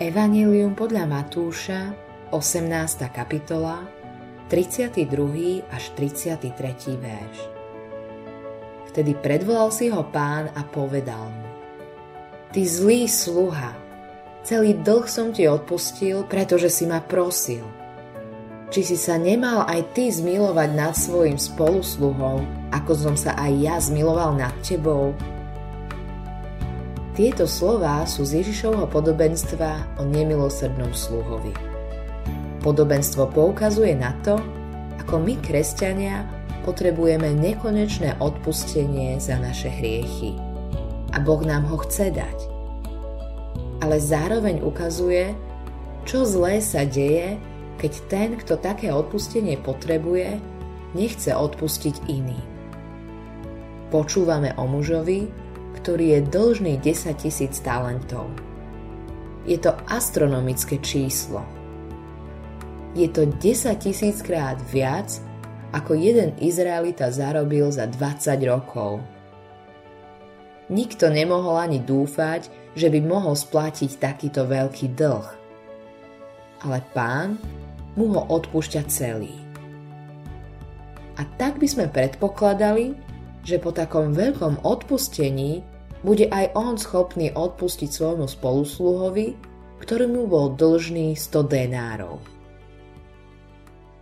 Evangelium podľa Matúša, 18. kapitola, 32. až 33. verš. Vtedy predvolal si ho pán a povedal mu Ty zlý sluha, celý dlh som ti odpustil, pretože si ma prosil. Či si sa nemal aj ty zmilovať nad svojim spolusluhom, ako som sa aj ja zmiloval nad tebou? Tieto slová sú z Ježišovho podobenstva o nemilosrdnom sluhovi. Podobenstvo poukazuje na to, ako my, kresťania, potrebujeme nekonečné odpustenie za naše hriechy. A Boh nám ho chce dať. Ale zároveň ukazuje, čo zlé sa deje, keď ten, kto také odpustenie potrebuje, nechce odpustiť iným. Počúvame o mužovi, ktorý je dlžný 10 tisíc talentov. Je to astronomické číslo. Je to 10 tisíc krát viac, ako jeden Izraelita zarobil za 20 rokov. Nikto nemohol ani dúfať, že by mohol splatiť takýto veľký dlh. Ale pán mu ho odpúšťa celý. A tak by sme predpokladali, že po takom veľkom odpustení bude aj on schopný odpustiť svojmu spolusluhovi, ktorý mu bol dlžný 100 denárov.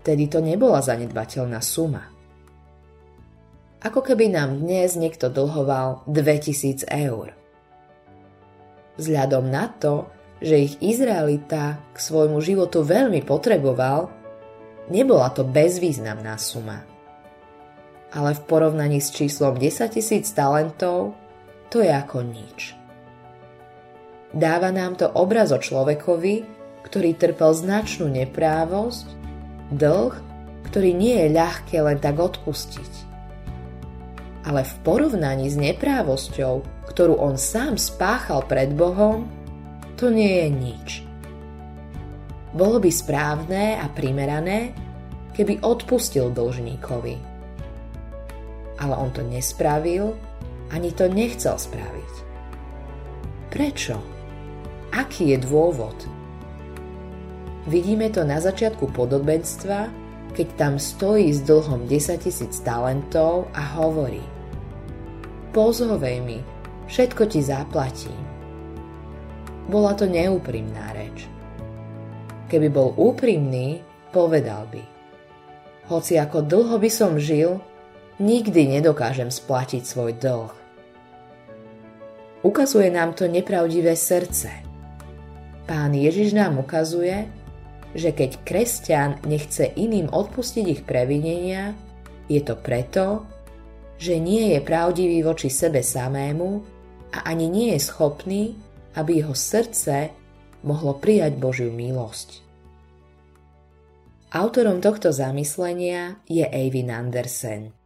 Tedy to nebola zanedbateľná suma. Ako keby nám dnes niekto dlhoval 2000 eur. Vzhľadom na to, že ich Izraelita k svojmu životu veľmi potreboval, nebola to bezvýznamná suma. Ale v porovnaní s číslom 10 tisíc talentov to je ako nič. Dáva nám to obraz o človekovi, ktorý trpel značnú neprávosť, dlh, ktorý nie je ľahké len tak odpustiť. Ale v porovnaní s neprávosťou, ktorú on sám spáchal pred Bohom, to nie je nič. Bolo by správne a primerané, keby odpustil dlžníkovi. Ale on to nespravil ani to nechcel spraviť. Prečo? Aký je dôvod? Vidíme to na začiatku podobenstva, keď tam stojí s dlhom 10 tisíc talentov a hovorí Pozhovej mi, všetko ti zaplatím. Bola to neúprimná reč. Keby bol úprimný, povedal by Hoci ako dlho by som žil, nikdy nedokážem splatiť svoj dlh. Ukazuje nám to nepravdivé srdce. Pán Ježiš nám ukazuje, že keď kresťan nechce iným odpustiť ich previnenia, je to preto, že nie je pravdivý voči sebe samému a ani nie je schopný, aby jeho srdce mohlo prijať Božiu milosť. Autorom tohto zamyslenia je Eivin Andersen.